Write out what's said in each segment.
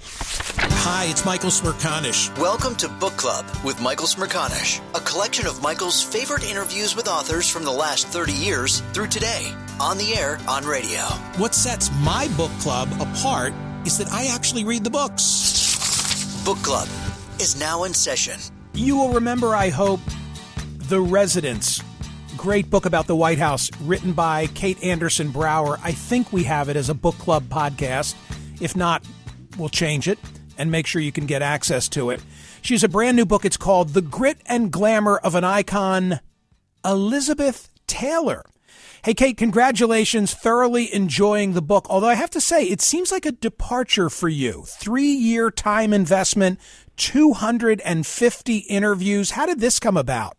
Hi, it's Michael Smerconish. Welcome to Book Club with Michael Smerconish, a collection of Michael's favorite interviews with authors from the last 30 years through today, on the air, on radio. What sets my book club apart is that I actually read the books. Book Club is now in session. You will remember, I hope, The Residence. Great book about the White House, written by Kate Anderson Brower. I think we have it as a book club podcast. If not, we'll change it and make sure you can get access to it. She has a brand new book. It's called The Grit and Glamour of an Icon, Elizabeth Taylor. Hey, Kate, congratulations. Thoroughly enjoying the book. Although I have to say, it seems like a departure for you. Three year time investment, 250 interviews. How did this come about?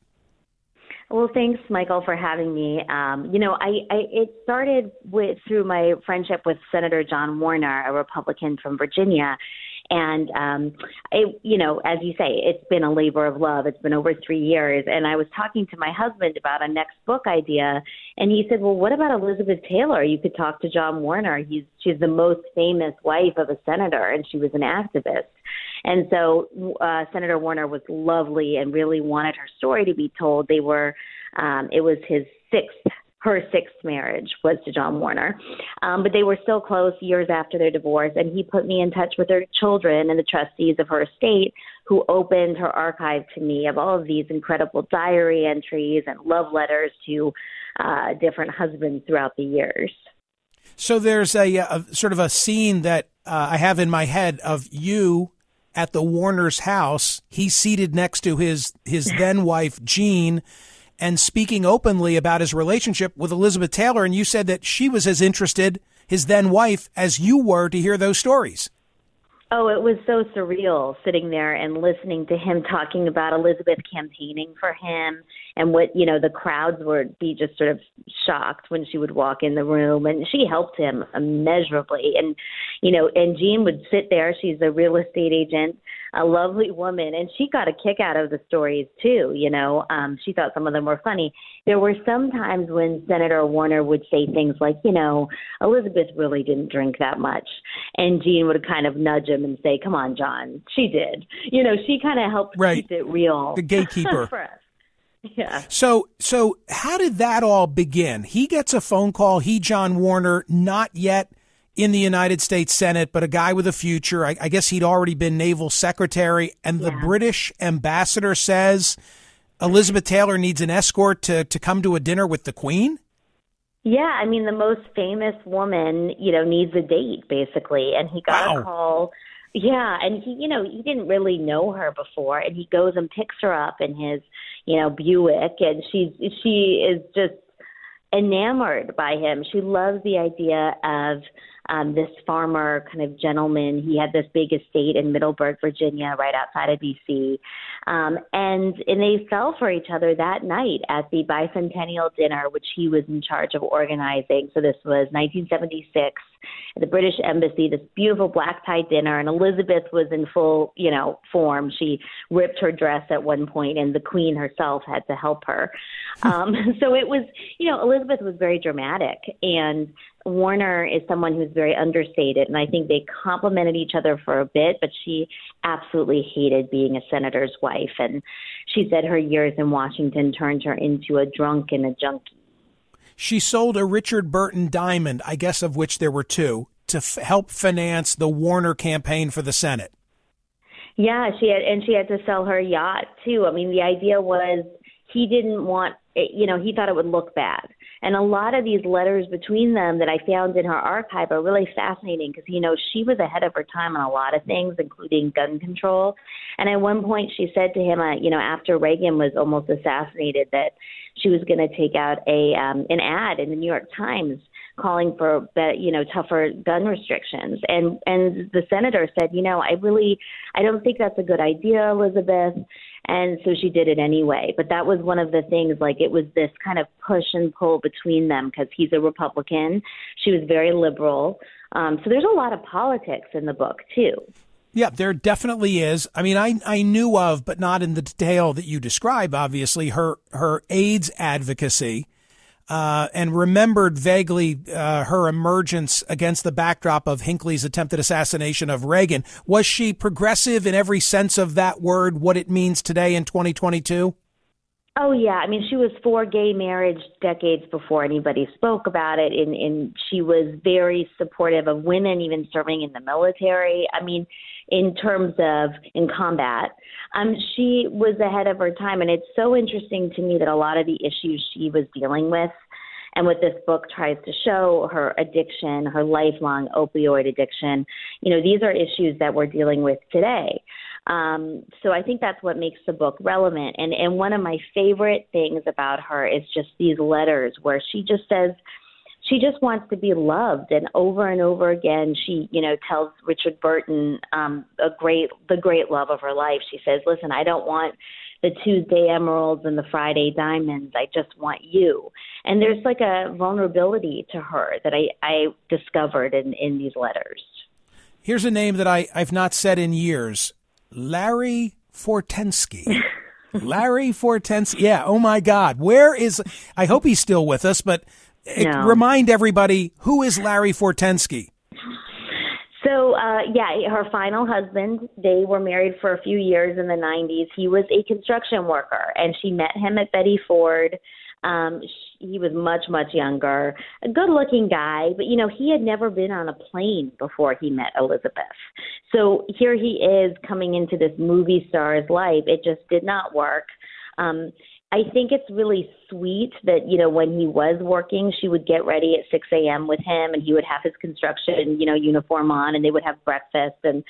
Well, thanks, Michael, for having me. Um, you know, I, I it started with through my friendship with Senator John Warner, a Republican from Virginia, and um, it, you know, as you say, it's been a labor of love. It's been over three years, and I was talking to my husband about a next book idea, and he said, "Well, what about Elizabeth Taylor? You could talk to John Warner. He's she's the most famous wife of a senator, and she was an activist." And so uh, Senator Warner was lovely and really wanted her story to be told. They were, um, it was his sixth her sixth marriage was to John Warner. Um, but they were still close years after their divorce, and he put me in touch with her children and the trustees of her estate who opened her archive to me of all of these incredible diary entries and love letters to uh, different husbands throughout the years. So there's a, a sort of a scene that uh, I have in my head of you at the Warner's house. He's seated next to his his then wife Jean and speaking openly about his relationship with Elizabeth Taylor. And you said that she was as interested, his then wife, as you were to hear those stories. Oh, it was so surreal sitting there and listening to him talking about Elizabeth campaigning for him and what, you know, the crowds would be just sort of shocked when she would walk in the room and she helped him immeasurably. And, you know, and Jean would sit there. She's a real estate agent a lovely woman and she got a kick out of the stories too you know um she thought some of them were funny there were some times when senator warner would say things like you know elizabeth really didn't drink that much and jean would kind of nudge him and say come on john she did you know she kind of helped right. keep it real the gatekeeper for us Yeah. So, so how did that all begin? He gets a phone call. He, John Warner, not yet in the United States Senate, but a guy with a future. I, I guess he'd already been naval secretary, and the Yeah. British ambassador says Elizabeth Taylor needs an escort to to come to a dinner with the Queen. Yeah, I mean the most famous woman, you know, needs a date basically, and he got Wow. a call. Yeah, and he, you know, he didn't really know her before, and he goes and picks her up in his, you know, Buick, and she's she is just enamored by him. She loves the idea of um, this farmer kind of gentleman. He had this big estate in Middleburg, Virginia, right outside of D.C. Um, and and they fell for each other that night at the bicentennial dinner, which he was in charge of organizing. So this was 1976 at the British Embassy. This beautiful black tie dinner, and Elizabeth was in full, you know, form. She ripped her dress at one point, and the Queen herself had to help her. Um, so it was, you know, Elizabeth was very dramatic, and Warner is someone who's very understated, and I think they complemented each other for a bit, but she absolutely hated being a senator's wife, and she said her years in Washington turned her into a drunk and a junkie. She sold a Richard Burton diamond, I guess of which there were two, to f- help finance the Warner campaign for the Senate. Yeah, she had, and she had to sell her yacht too. I mean, the idea was he didn't want, it, you know, he thought it would look bad. And a lot of these letters between them that I found in her archive are really fascinating because, you know, she was ahead of her time on a lot of things, including gun control. And at one point, she said to him, uh, you know, after Reagan was almost assassinated, that she was going to take out a um, an ad in the New York Times calling for you know tougher gun restrictions and and the senator said you know I really I don't think that's a good idea Elizabeth and so she did it anyway but that was one of the things like it was this kind of push and pull between them because he's a republican she was very liberal um so there's a lot of politics in the book too Yeah, there definitely is. I mean, I I knew of, but not in the detail that you describe. Obviously, her her AIDS advocacy, uh, and remembered vaguely uh, her emergence against the backdrop of Hinckley's attempted assassination of Reagan. Was she progressive in every sense of that word? What it means today in 2022? Oh yeah, I mean she was for gay marriage decades before anybody spoke about it, and, and she was very supportive of women even serving in the military. I mean, in terms of in combat, um, she was ahead of her time, and it's so interesting to me that a lot of the issues she was dealing with, and what this book tries to show, her addiction, her lifelong opioid addiction, you know, these are issues that we're dealing with today. Um, so I think that's what makes the book relevant. And and one of my favorite things about her is just these letters where she just says she just wants to be loved and over and over again she you know tells richard burton um a great the great love of her life she says listen i don't want the tuesday emeralds and the friday diamonds i just want you and there's like a vulnerability to her that i i discovered in in these letters Here's a name that I, I've not said in years Larry Fortensky. Larry Fortensky. Yeah. Oh my God. Where is, I hope he's still with us, but No. remind everybody who is Larry Fortensky? So, uh, yeah, her final husband, they were married for a few years in the 90s. He was a construction worker, and she met him at Betty Ford. Um, sh he was much, much younger, a good looking guy, but, you know, he had never been on a plane before he met Elizabeth. So here he is coming into this movie star's life. It just did not work. Um, I think it's really sweet that you know when he was working, she would get ready at 6 a.m. with him, and he would have his construction you know uniform on, and they would have breakfast, and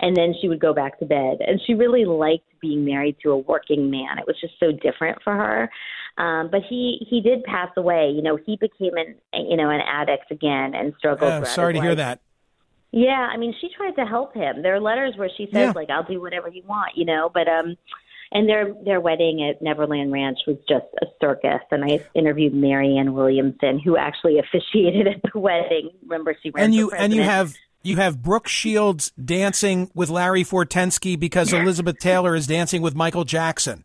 and then she would go back to bed. And she really liked being married to a working man. It was just so different for her. Um, but he he did pass away. You know, he became an you know an addict again and struggled. Throughout sorry to hear that. Yeah, I mean, she tried to help him. There are letters where she says, Yeah. like, "I'll do whatever you want," you know. But um, and their their wedding at Neverland Ranch was just a circus. And I interviewed Marianne Williamson, who actually officiated at the wedding. Remember, she ran And you, and you have, you have Brooke Shields dancing with Larry Fortensky because Elizabeth Taylor is dancing with Michael Jackson.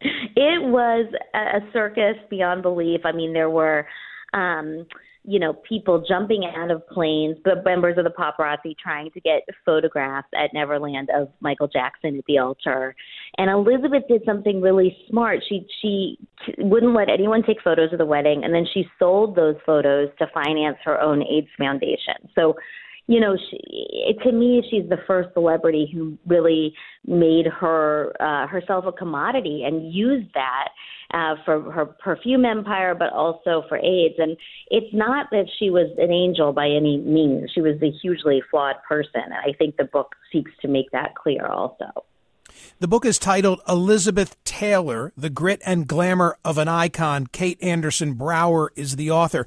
It was a a circus beyond belief. I mean, there were um, you know, people jumping out of planes, but members of the paparazzi trying to get photographs at Neverland of Michael Jackson at the altar. And Elizabeth did something really smart. She she wouldn't let anyone take photos of the wedding, and then she sold those photos to finance her own AIDS foundation. So you know, she, to me, she's the first celebrity who really made her uh, herself a commodity and used that uh, for her perfume empire, but also for AIDS. And it's not that she was an angel by any means; she was a hugely flawed person. And I think the book seeks to make that clear, also. The book is titled Elizabeth Taylor, The Grit and Glamour of an Icon. Kate Anderson Brower is the author.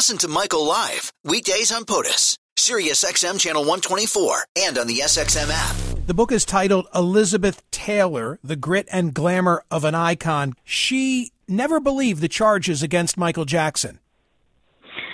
Listen to Michael live weekdays on POTUS, Sirius XM channel 124, and on the SXM app. The book is titled Elizabeth Taylor, The Grit and Glamour of an Icon. She never believed the charges against Michael Jackson.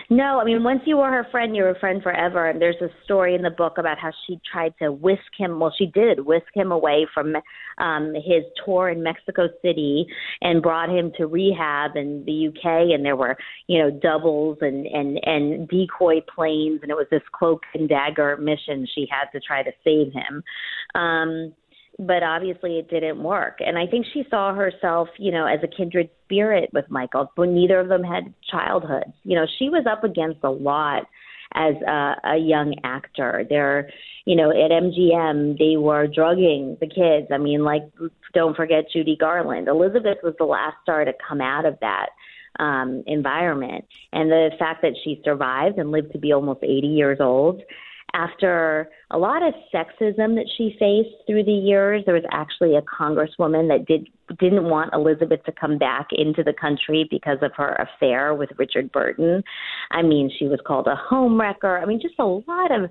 No, I mean, once you were her friend, you were a friend forever. And there's a story in the book about how she tried to whisk him. Well, she did whisk him away from um, his tour in Mexico City and brought him to rehab in the UK. And there were, you know, doubles and and and decoy planes, and it was this cloak and dagger mission she had to try to save him. Um, but obviously it didn't work. And I think she saw herself, you know, as a kindred spirit with Michael, but neither of them had childhoods. You know, she was up against a lot as a, a young actor. They're, you know, at MGM, they were drugging the kids. I mean, like, don't forget Judy Garland. Elizabeth was the last star to come out of that um, environment. And the fact that she survived and lived to be almost 80 years old after a lot of sexism that she faced through the years. There was actually a congresswoman that did didn't want Elizabeth to come back into the country because of her affair with Richard Burton. I mean, she was called a homewrecker. I mean, just a lot of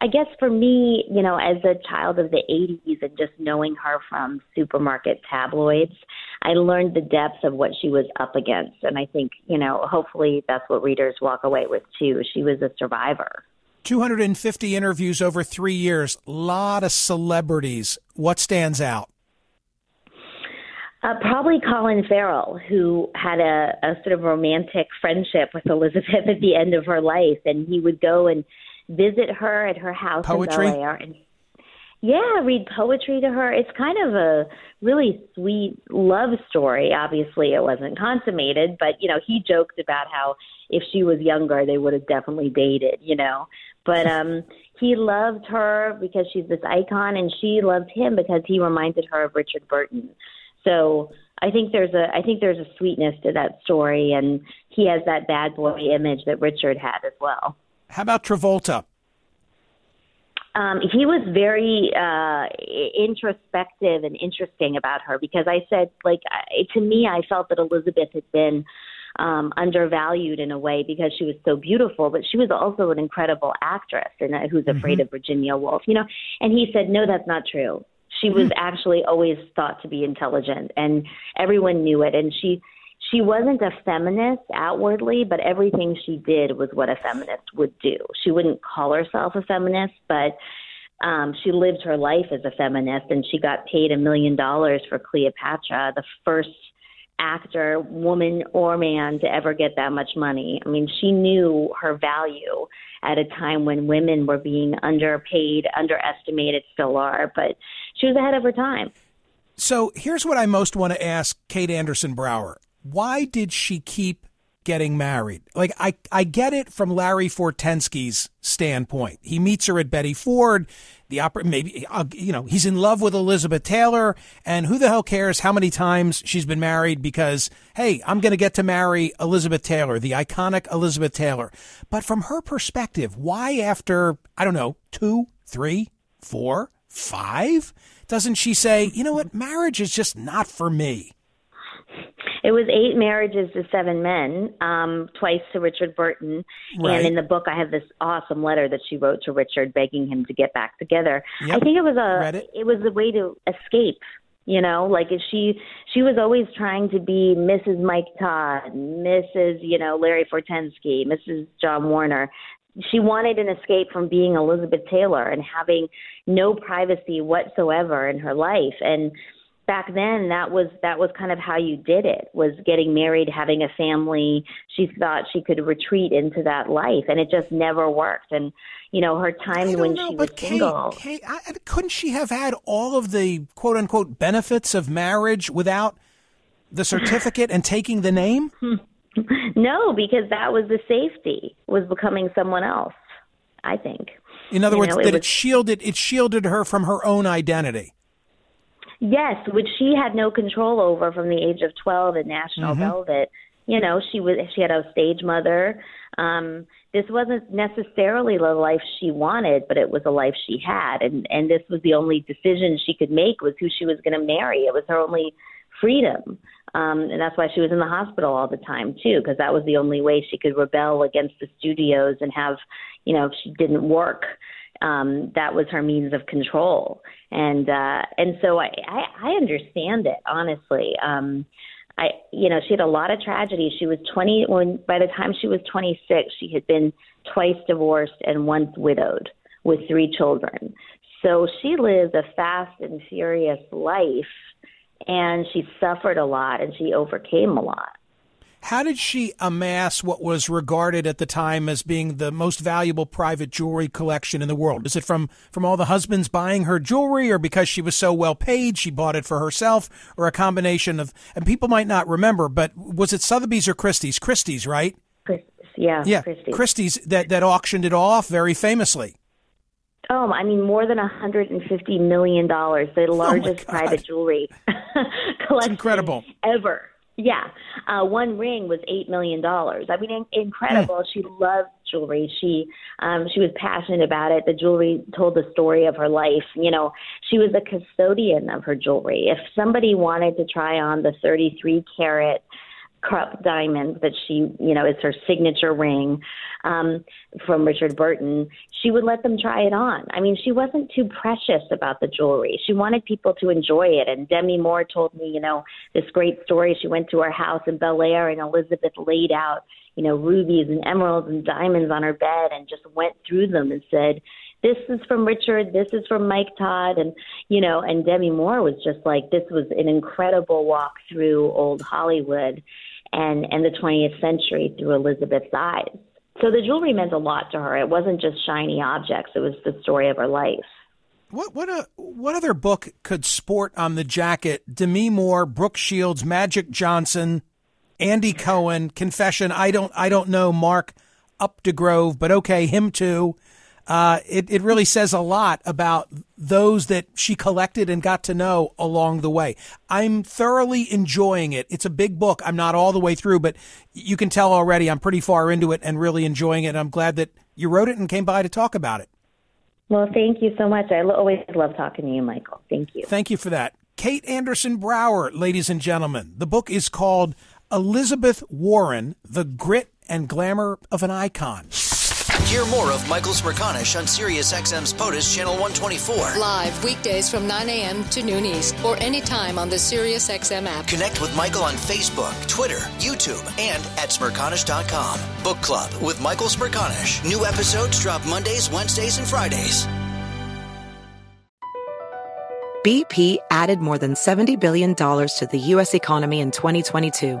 I guess for me, you know, as a child of the 80s and just knowing her from supermarket tabloids, I learned the depths of what she was up against. And I think, you know, hopefully that's what readers walk away with too. She was a survivor. 250 interviews over three years, a lot of celebrities. What stands out? Uh, probably Colin Farrell, who had a, a sort of romantic friendship with Elizabeth at the end of her life, and he would go and visit her at her house Poetry? in Bel Air and yeah, read poetry to her. It's kind of a really sweet love story. Obviously, it wasn't consummated, but you know, he joked about how if she was younger, they would have definitely dated, you know. But um he loved her because she's this icon and she loved him because he reminded her of Richard Burton. So, I think there's a I think there's a sweetness to that story and he has that bad boy image that Richard had as well. How about Travolta? Um, he was very uh, introspective and interesting about her because I said, like, I, to me, I felt that Elizabeth had been um, undervalued in a way because she was so beautiful, but she was also an incredible actress and uh, who's afraid mm-hmm. of Virginia Woolf, you know. And he said, no, that's not true. She was mm-hmm. actually always thought to be intelligent, and everyone knew it. And she she wasn't a feminist outwardly, but everything she did was what a feminist would do. She wouldn't call herself a feminist, but um, she lived her life as a feminist, and she got paid a million dollars for Cleopatra, the first actor, woman or man, to ever get that much money. I mean, she knew her value at a time when women were being underpaid, underestimated, still are, but she was ahead of her time. So here's what I most want to ask Kate Anderson Brower why did she keep getting married? Like, I, I get it from Larry Fortensky's standpoint. He meets her at Betty Ford. The opera, maybe, you know, he's in love with Elizabeth Taylor. And who the hell cares how many times she's been married because, hey, I'm going to get to marry Elizabeth Taylor, the iconic Elizabeth Taylor. But from her perspective, why after, I don't know, two, three, four, five, doesn't she say, you know what, marriage is just not for me? It was eight marriages to seven men, um, twice to Richard Burton. Right. And in the book, I have this awesome letter that she wrote to Richard, begging him to get back together. Yep. I think it was a it. it was a way to escape. You know, like if she she was always trying to be Mrs. Mike Todd, Mrs. You know Larry Fortensky, Mrs. John Warner she wanted an escape from being Elizabeth Taylor and having no privacy whatsoever in her life. And back then that was that was kind of how you did it was getting married having a family. She thought she could retreat into that life and it just never worked. And you know her time when know, she was Kate, single Kate, I, couldn't she have had all of the quote unquote benefits of marriage without the certificate and taking the name? No because that was the safety was becoming someone else i think. In other you words know, that it, was, it shielded it shielded her from her own identity Yes, which she had no control over from the age of 12 at National mm-hmm. Velvet. You know, she was she had a stage mother. Um, this wasn't necessarily the life she wanted, but it was a life she had, and and this was the only decision she could make was who she was going to marry. It was her only freedom, um, and that's why she was in the hospital all the time too, because that was the only way she could rebel against the studios and have, you know, if she didn't work um, that was her means of control. And uh, and so I, I I understand it honestly. Um, I you know she had a lot of tragedy. She was 20 when by the time she was 26, she had been twice divorced and once widowed with three children. So she lived a fast and furious life, and she suffered a lot and she overcame a lot. How did she amass what was regarded at the time as being the most valuable private jewelry collection in the world? Is it from, from all the husbands buying her jewelry or because she was so well paid she bought it for herself or a combination of, and people might not remember, but was it Sotheby's or Christie's? Christie's, right? Christie's, yeah. Yeah. Christie's. Christie's that, that auctioned it off very famously. Oh, I mean, more than $150 million, the oh largest God. private jewelry collection incredible. ever. Yeah. Uh, one ring was $8 million. I mean, in- incredible. She loved jewelry. She, um, she was passionate about it. The jewelry told the story of her life. You know, she was a custodian of her jewelry. If somebody wanted to try on the 33 carat Krupp diamond that she, you know, is her signature ring um, from Richard Burton, she would let them try it on. I mean, she wasn't too precious about the jewelry. She wanted people to enjoy it. And Demi Moore told me, you know, this great story. She went to her house in Bel Air, and Elizabeth laid out, you know, rubies and emeralds and diamonds on her bed, and just went through them and said, this is from Richard, this is from Mike Todd, and you know, and Demi Moore was just like this was an incredible walk through old Hollywood and and the 20th century through Elizabeth's eyes. So the jewelry meant a lot to her. It wasn't just shiny objects; it was the story of her life. What what a what other book could sport on the jacket Demi Moore, Brooke Shields, Magic Johnson, Andy Cohen, Confession? I don't I don't know Mark Updegrove, but okay, him too. Uh, it it really says a lot about those that she collected and got to know along the way. I'm thoroughly enjoying it. It's a big book. I'm not all the way through, but you can tell already I'm pretty far into it and really enjoying it. I'm glad that you wrote it and came by to talk about it. Well, thank you so much. I always love talking to you, Michael. Thank you. Thank you for that. Kate Anderson Brower, ladies and gentlemen. The book is called Elizabeth Warren The Grit and Glamour of an Icon. Hear more of Michael Smerconish on SiriusXM's POTUS Channel 124. Live weekdays from 9 a.m. to noon East or anytime on the SiriusXM app. Connect with Michael on Facebook, Twitter, YouTube, and at Smerconish.com. Book Club with Michael Smerconish. New episodes drop Mondays, Wednesdays, and Fridays. BP added more than $70 billion to the U.S. economy in 2022.